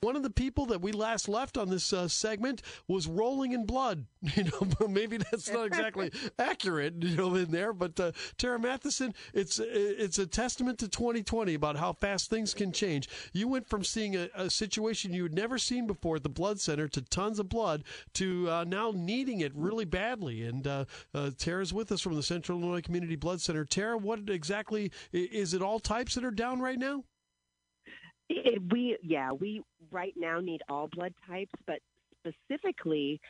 One of the people that we last left on this uh, segment was rolling in blood. You know, maybe that's not exactly accurate, you know, in there. But uh, Tara Matheson, it's it's a testament to 2020 about how fast things can change. You went from seeing a, a situation you had never seen before at the blood center to tons of blood to uh, now needing it really badly. And uh, uh, Tara's with us from the Central Illinois Community Blood Center. Tara, what exactly is it? All types that are down right now? It, we yeah we right now need all blood types, but specifically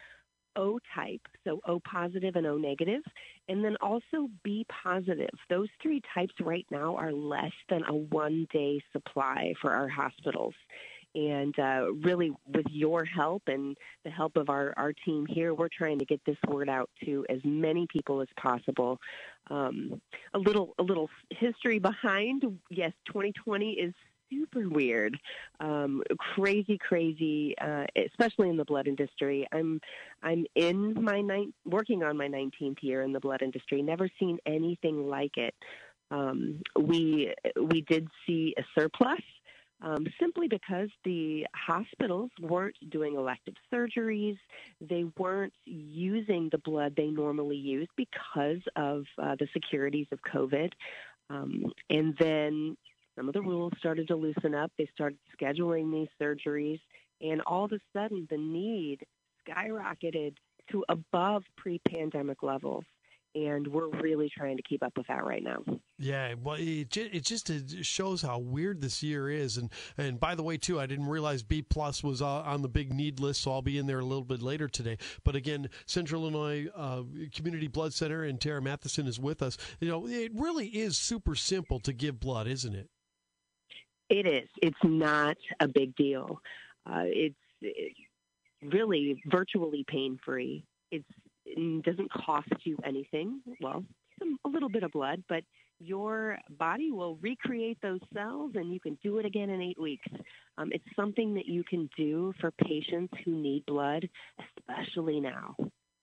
O type, so O positive and O negative, and then also B positive. Those three types right now are less than a one day supply for our hospitals. And uh, really, with your help and the help of our, our team here, we're trying to get this word out to as many people as possible. Um, a little a little history behind. Yes, 2020 is super weird, um, crazy, crazy, uh, especially in the blood industry. I'm I'm in my ninth, working on my 19th year in the blood industry. Never seen anything like it. Um, we we did see a surplus. Um, simply because the hospitals weren't doing elective surgeries, they weren't using the blood they normally use because of uh, the securities of COVID. Um, and then some of the rules started to loosen up. They started scheduling these surgeries, and all of a sudden, the need skyrocketed to above pre pandemic levels. And we're really trying to keep up with that right now. Yeah, well, it, it just it shows how weird this year is, and and by the way, too, I didn't realize B plus was on the big need list, so I'll be in there a little bit later today. But again, Central Illinois uh, Community Blood Center and Tara Matheson is with us. You know, it really is super simple to give blood, isn't it? It is. It's not a big deal. Uh, it's, it's really virtually pain free. It doesn't cost you anything. Well, some, a little bit of blood, but your body will recreate those cells and you can do it again in eight weeks. Um, it's something that you can do for patients who need blood, especially now.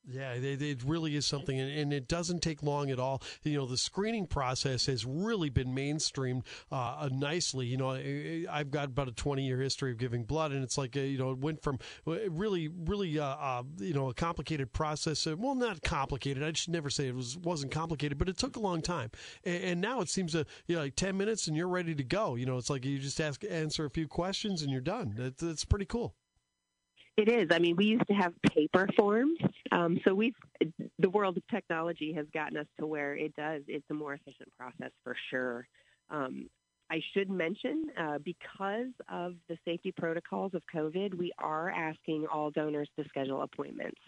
Yeah, it, it, really is something, and, and, it doesn't take long at all. You know, the screening process has really been mainstreamed uh, nicely. You know, I, have got about a 20 year history of giving blood, and it's like, uh, you know, it went from uh, really, really, uh, uh, you know, a complicated process. Uh, well, not complicated. I should never say it was wasn't complicated, but it took a long time. And, and now it seems to, you know, like 10 minutes and you're ready to go. You know, it's like you just ask, answer a few questions and you're done. It, it's pretty cool. It is. I mean, we used to have paper forms, um, so we've the world of technology has gotten us to where it does. It's a more efficient process for sure. Um, I should mention, uh, because of the safety protocols of COVID, we are asking all donors to schedule appointments.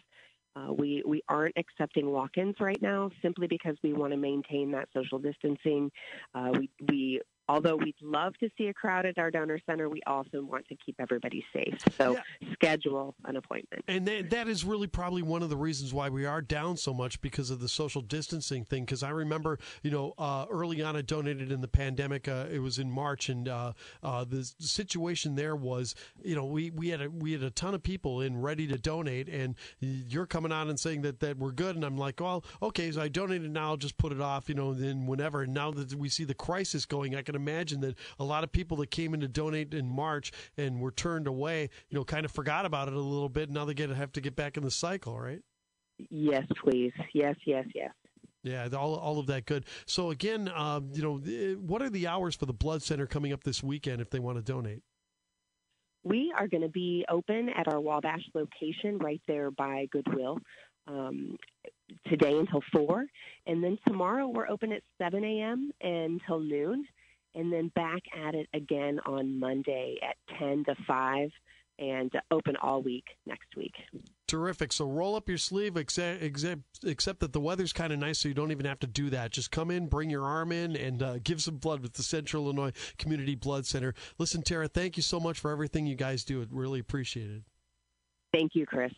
Uh, we we aren't accepting walk-ins right now, simply because we want to maintain that social distancing. Uh, we we although we'd love to see a crowd at our donor center, we also want to keep everybody safe. So yeah. schedule an appointment. And that, that is really probably one of the reasons why we are down so much because of the social distancing thing. Because I remember, you know, uh, early on I donated in the pandemic. Uh, it was in March, and uh, uh the situation there was, you know, we, we had a, we had a ton of people in ready to donate, and you're coming out and saying that that we're good, and I'm like, well, okay, so I donated now, I'll just put it off, you know, then whenever. And now that we see the crisis going, I can imagine that a lot of people that came in to donate in March and were turned away, you know, kind of forgot about it a little bit. Now they get to have to get back in the cycle, right? Yes, please. Yes, yes, yes. Yeah, all, all of that good. So again, um, you know, what are the hours for the blood center coming up this weekend if they want to donate? We are going to be open at our Wabash location right there by Goodwill um, today until 4. And then tomorrow we're open at 7 a.m. until noon and then back at it again on Monday at 10 to 5 and open all week next week. Terrific. So roll up your sleeve, except, except, except that the weather's kind of nice, so you don't even have to do that. Just come in, bring your arm in, and uh, give some blood with the Central Illinois Community Blood Center. Listen, Tara, thank you so much for everything you guys do. It really appreciated. Thank you, Chris.